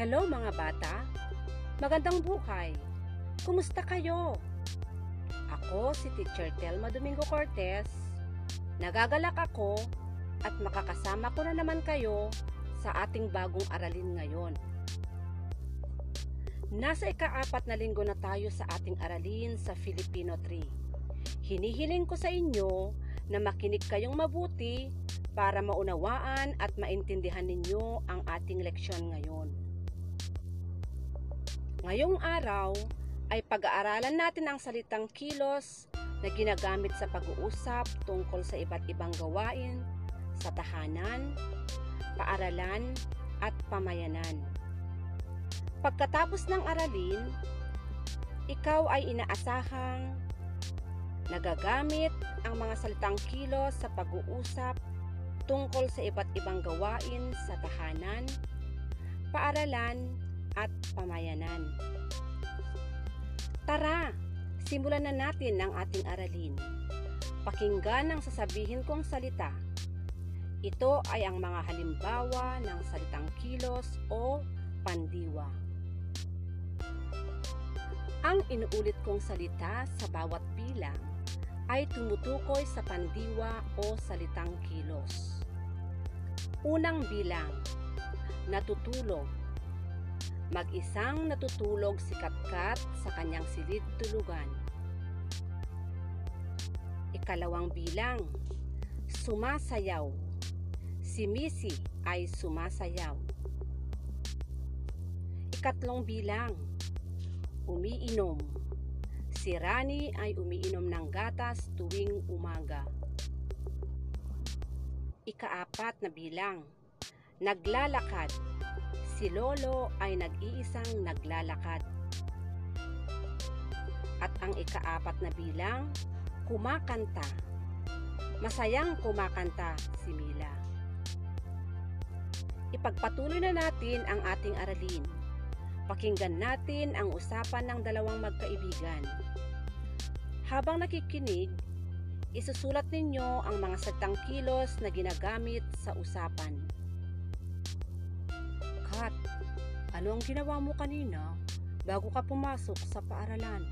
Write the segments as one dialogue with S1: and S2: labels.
S1: Hello mga bata! Magandang buhay! Kumusta kayo? Ako si Teacher Telma Domingo Cortez. Nagagalak ako at makakasama ko na naman kayo sa ating bagong aralin ngayon. Nasa ikaapat na linggo na tayo sa ating aralin sa Filipino 3. Hinihiling ko sa inyo na makinig kayong mabuti para maunawaan at maintindihan ninyo ang ating leksyon ngayon. Ngayong araw ay pag-aaralan natin ang salitang kilos na ginagamit sa pag-uusap tungkol sa iba't ibang gawain sa tahanan, paaralan at pamayanan. Pagkatapos ng aralin, ikaw ay inaasahang nagagamit ang mga salitang kilos sa pag-uusap tungkol sa iba't ibang gawain sa tahanan, paaralan at pamayanan. Tara, simulan na natin ang ating aralin. Pakinggan ang sasabihin kong salita. Ito ay ang mga halimbawa ng salitang kilos o pandiwa. Ang inuulit kong salita sa bawat bilang ay tumutukoy sa pandiwa o salitang kilos. Unang bilang, natutulog. Mag-isang natutulog si Katkat sa kanyang silid tulugan. Ikalawang bilang, sumasayaw. Si Missy ay sumasayaw. Ikatlong bilang, umiinom. Si Rani ay umiinom ng gatas tuwing umaga. Ikaapat na bilang, naglalakad. Si Lolo ay nag-iisang naglalakad. At ang ikaapat na bilang, kumakanta. Masayang kumakanta si Mila. Ipagpatuloy na natin ang ating aralin. Pakinggan natin ang usapan ng dalawang magkaibigan. Habang nakikinig, isusulat ninyo ang mga salitang kilos na ginagamit sa usapan. Ano ang ginawa mo kanina bago ka pumasok sa paaralan?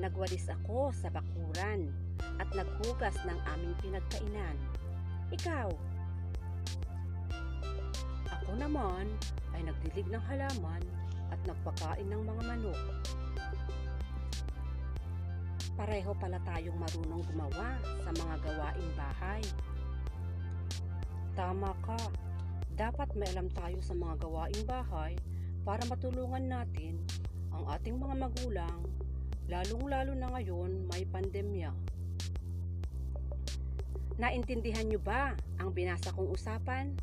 S1: Nagwalis ako sa bakuran at naghugas ng aming pinagkainan. Ikaw? Ako naman ay nagdilig ng halaman at nagpakain ng mga manok. Pareho pala tayong marunong gumawa sa mga gawaing bahay. Tama ka. Dapat may alam tayo sa mga gawaing bahay para matulungan natin ang ating mga magulang, lalong-lalo na ngayon may pandemya. Naintindihan nyo ba ang binasa kong usapan?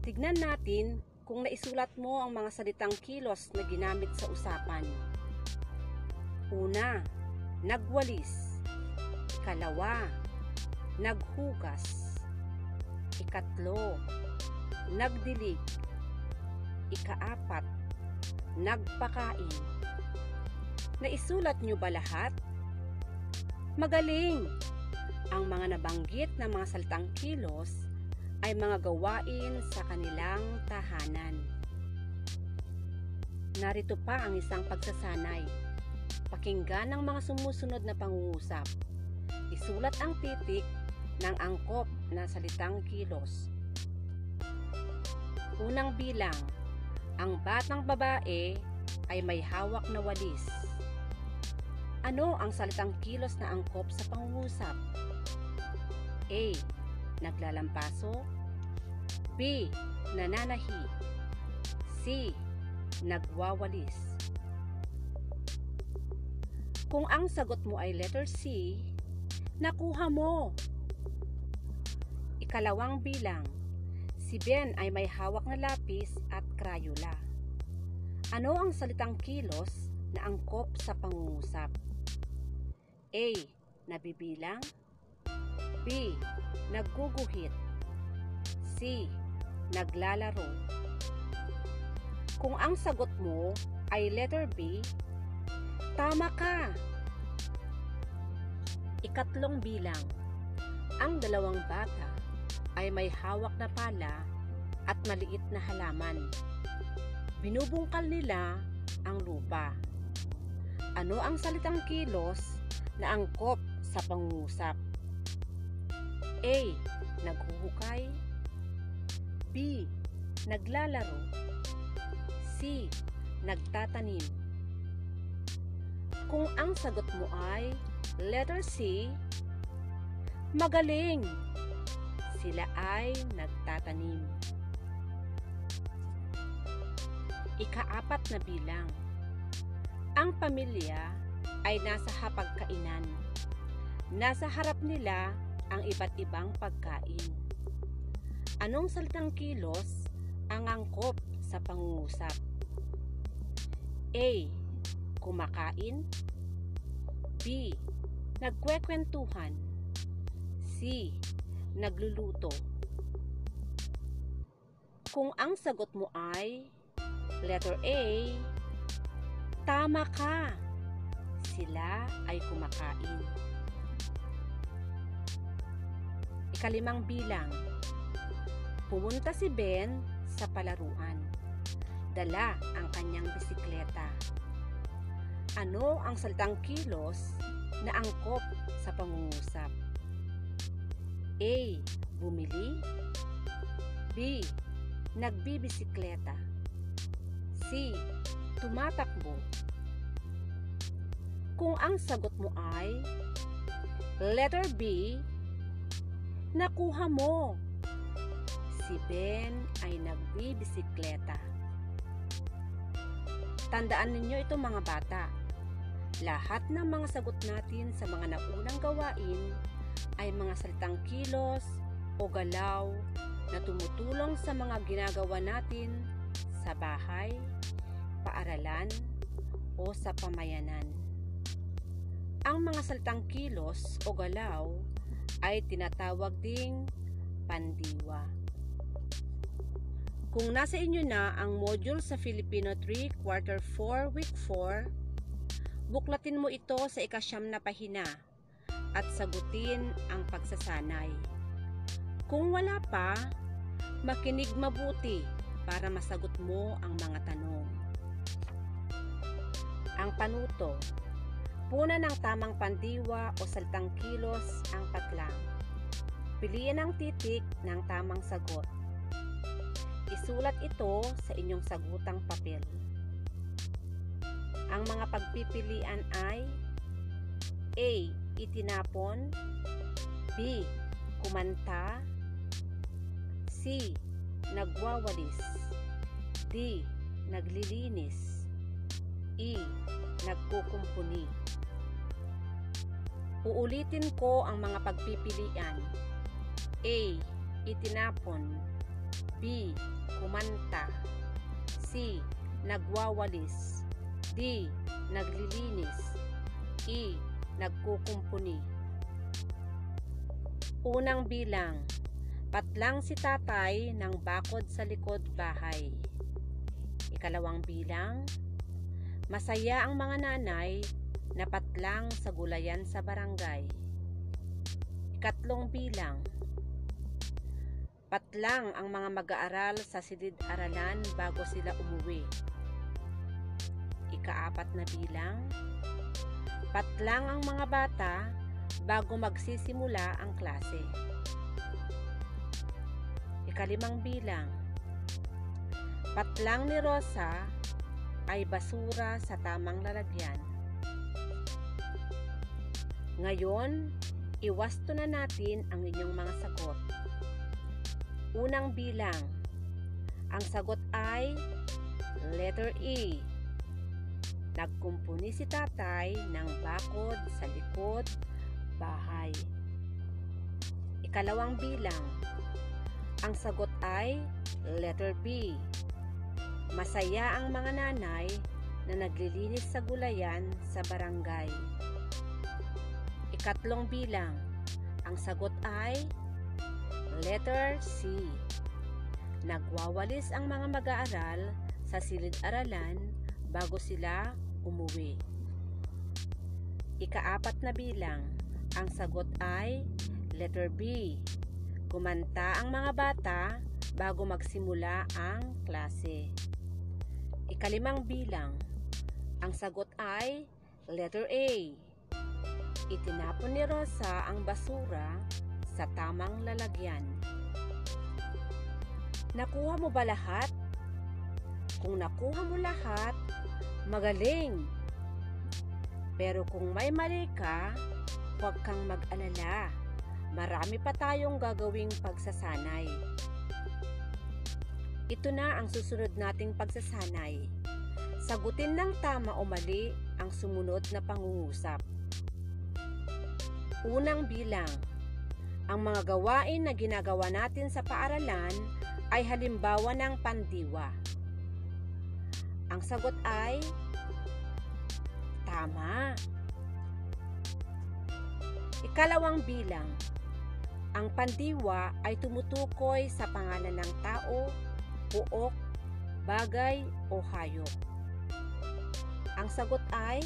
S1: Tignan natin kung naisulat mo ang mga salitang kilos na ginamit sa usapan. Una, nagwalis. Ikalawa, naghugas. Ikatlo, nagdilig. Ikaapat, nagpakain. Naisulat nyo ba lahat? Magaling! Ang mga nabanggit na mga salitang kilos ay mga gawain sa kanilang tahanan. Narito pa ang isang pagsasanay. Pakinggan ang mga sumusunod na pangungusap. Isulat ang titik ng angkop na salitang kilos. Unang bilang, ang batang babae ay may hawak na walis. Ano ang salitang kilos na angkop sa pangungusap? A. Naglalampaso B. Nananahi C. Nagwawalis Kung ang sagot mo ay letter C, nakuha mo. Ikalawang bilang, si Ben ay may hawak na lapis at crayola. Ano ang salitang kilos na angkop sa pangungusap? A. Nabibilang B. Nagguguhit C. Naglalaro Kung ang sagot mo ay letter B, tama ka! Ikatlong bilang, ang dalawang bata ay may hawak na pala at maliit na halaman. Binubungkal nila ang lupa. Ano ang salitang kilos na angkop sa pangusap? A. Naghuhukay B. Naglalaro C. Nagtatanim Kung ang sagot mo ay letter C, magaling! Sila ay nagtatanim. Ikaapat na bilang. Ang pamilya ay nasa hapagkainan. Nasa harap nila ang iba't ibang pagkain. Anong salitang kilos ang angkop sa pangungusap? A. Kumakain B. Nagkwekwentuhan C. Nagluluto Kung ang sagot mo ay letter A, tama ka. Sila ay kumakain. Ikalimang bilang. Pumunta si Ben sa palaruan. Dala ang kanyang bisikleta. Ano ang salitang kilos na angkop sa pangungusap? A. Bumili B. Nagbibisikleta C. Tumatakbo Kung ang sagot mo ay Letter B Nakuha mo Si Ben ay nagbibisikleta Tandaan ninyo ito mga bata lahat ng mga sagot natin sa mga naunang gawain ay mga salitang kilos o galaw na tumutulong sa mga ginagawa natin sa bahay, paaralan, o sa pamayanan. Ang mga salitang kilos o galaw ay tinatawag ding pandiwa. Kung nasa inyo na ang module sa Filipino 3 Quarter 4 Week 4, Buklatin mo ito sa ikasyam na pahina at sagutin ang pagsasanay. Kung wala pa, makinig mabuti para masagot mo ang mga tanong. Ang panuto. Puna ng tamang pandiwa o saltang kilos ang patlang. Piliin ang titik ng tamang sagot. Isulat ito sa inyong sagutang papel. Ang mga pagpipilian ay A. Itinapon B. Kumanta C. Nagwawalis D. Naglilinis E. Nagkukumpuni Uulitin ko ang mga pagpipilian A. Itinapon B. Kumanta C. Nagwawalis D. Naglilinis E. Nagkukumpuni. Unang bilang Patlang si tatay ng bakod sa likod bahay. Ikalawang bilang Masaya ang mga nanay na patlang sa gulayan sa barangay. Ikatlong bilang Patlang ang mga mag-aaral sa silid-aralan bago sila umuwi. Ikaapat na bilang. Patlang ang mga bata bago magsisimula ang klase. Ikalimang bilang. Patlang ni Rosa ay basura sa tamang lalagyan. Ngayon, iwasto na natin ang inyong mga sagot. Unang bilang. Ang sagot ay letter E. Nagkumpuni si tatay ng bakod sa likod bahay. Ikalawang bilang. Ang sagot ay letter B. Masaya ang mga nanay na naglilinis sa gulayan sa barangay. Ikatlong bilang. Ang sagot ay letter C. Nagwawalis ang mga mag-aaral sa silid-aralan bago sila umuwi. Ikaapat na bilang, ang sagot ay letter B. Kumanta ang mga bata bago magsimula ang klase. Ikalimang bilang. Ang sagot ay letter A. Itinapon ni Rosa ang basura sa tamang lalagyan. Nakuha mo ba lahat? Kung nakuha mo lahat, magaling! Pero kung may mali ka, huwag kang mag-alala. Marami pa tayong gagawing pagsasanay. Ito na ang susunod nating pagsasanay. Sagutin ng tama o mali ang sumunod na pangungusap. Unang bilang. Ang mga gawain na ginagawa natin sa paaralan ay halimbawa ng pandiwa. Ang sagot ay tama. Ikalawang bilang. Ang pandiwa ay tumutukoy sa pangalan ng tao, buok, bagay o hayop. Ang sagot ay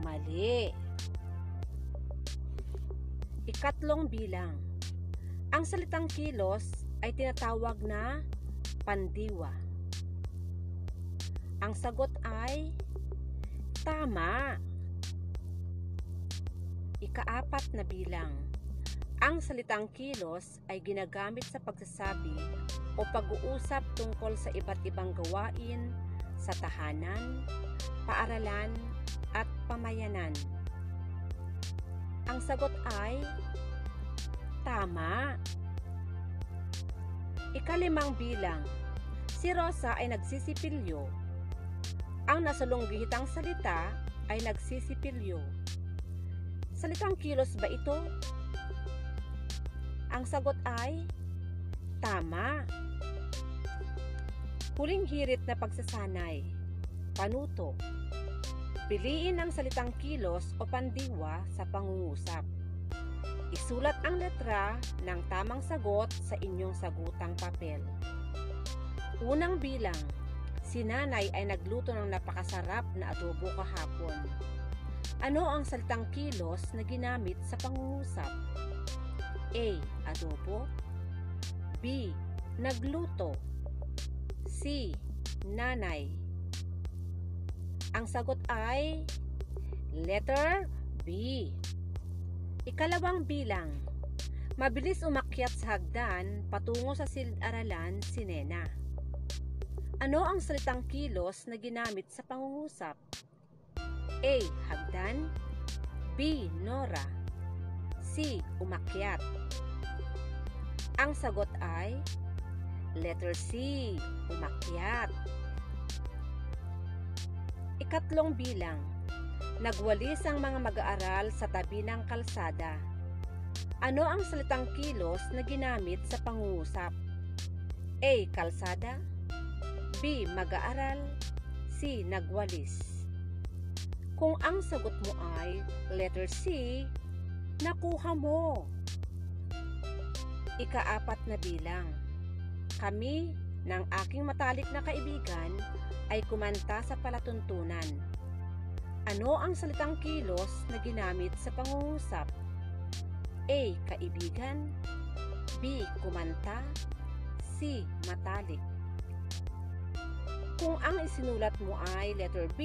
S1: mali. Ikatlong bilang. Ang salitang kilos ay tinatawag na pandiwa. Ang sagot ay tama. Ikaapat na bilang. Ang salitang kilos ay ginagamit sa pagsasabi o pag-uusap tungkol sa iba't ibang gawain sa tahanan, paaralan, at pamayanan. Ang sagot ay tama. Ikalimang bilang. Si Rosa ay nagsisipilyo. Ang nasulunggihitang salita ay nagsisipilyo. Salitang kilos ba ito? Ang sagot ay tama. Huling hirit na pagsasanay. Panuto. Piliin ang salitang kilos o pandiwa sa pangungusap. Isulat ang letra ng tamang sagot sa inyong sagutang papel. Unang bilang, si nanay ay nagluto ng napakasarap na adobo kahapon. Ano ang salitang kilos na ginamit sa pangungusap? A. Adobo B. Nagluto C. Nanay ang sagot ay letter B. Ikalawang bilang. Mabilis umakyat sa hagdan patungo sa silid-aralan si Nena. Ano ang salitang kilos na ginamit sa pangungusap? A. Hagdan B. Nora C. Umakyat Ang sagot ay letter C. Umakyat Ikatlong bilang. Nagwalis ang mga mag-aaral sa tabi ng kalsada. Ano ang salitang kilos na ginamit sa pangungusap? A. Kalsada B. Mag-aaral C. Nagwalis Kung ang sagot mo ay letter C, nakuha mo. Ikaapat na bilang. Kami ng aking matalik na kaibigan ay kumanta sa palatuntunan. Ano ang salitang kilos na ginamit sa pangungusap? A. Kaibigan B. Kumanta C. Matalik Kung ang isinulat mo ay letter B,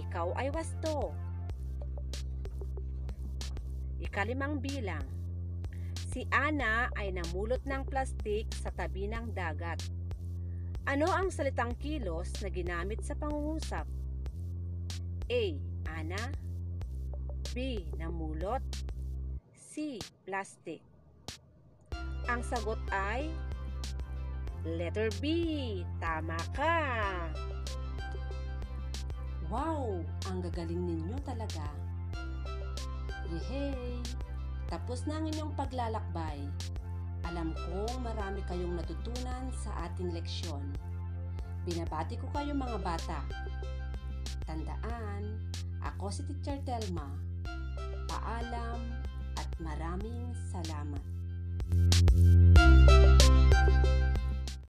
S1: ikaw ay wasto. Ikalimang bilang. Si Ana ay namulot ng plastik sa tabi ng dagat. Ano ang salitang kilos na ginamit sa pangungusap? A. Ana B. Namulot C. Plastic Ang sagot ay Letter B. Tama ka! Wow! Ang gagaling ninyo talaga! Yehey! Tapos na ang inyong paglalakbay. Alam kong marami kayong natutunan sa ating leksyon. Binabati ko kayo mga bata. Tandaan, ako si Teacher Telma. Paalam at maraming salamat.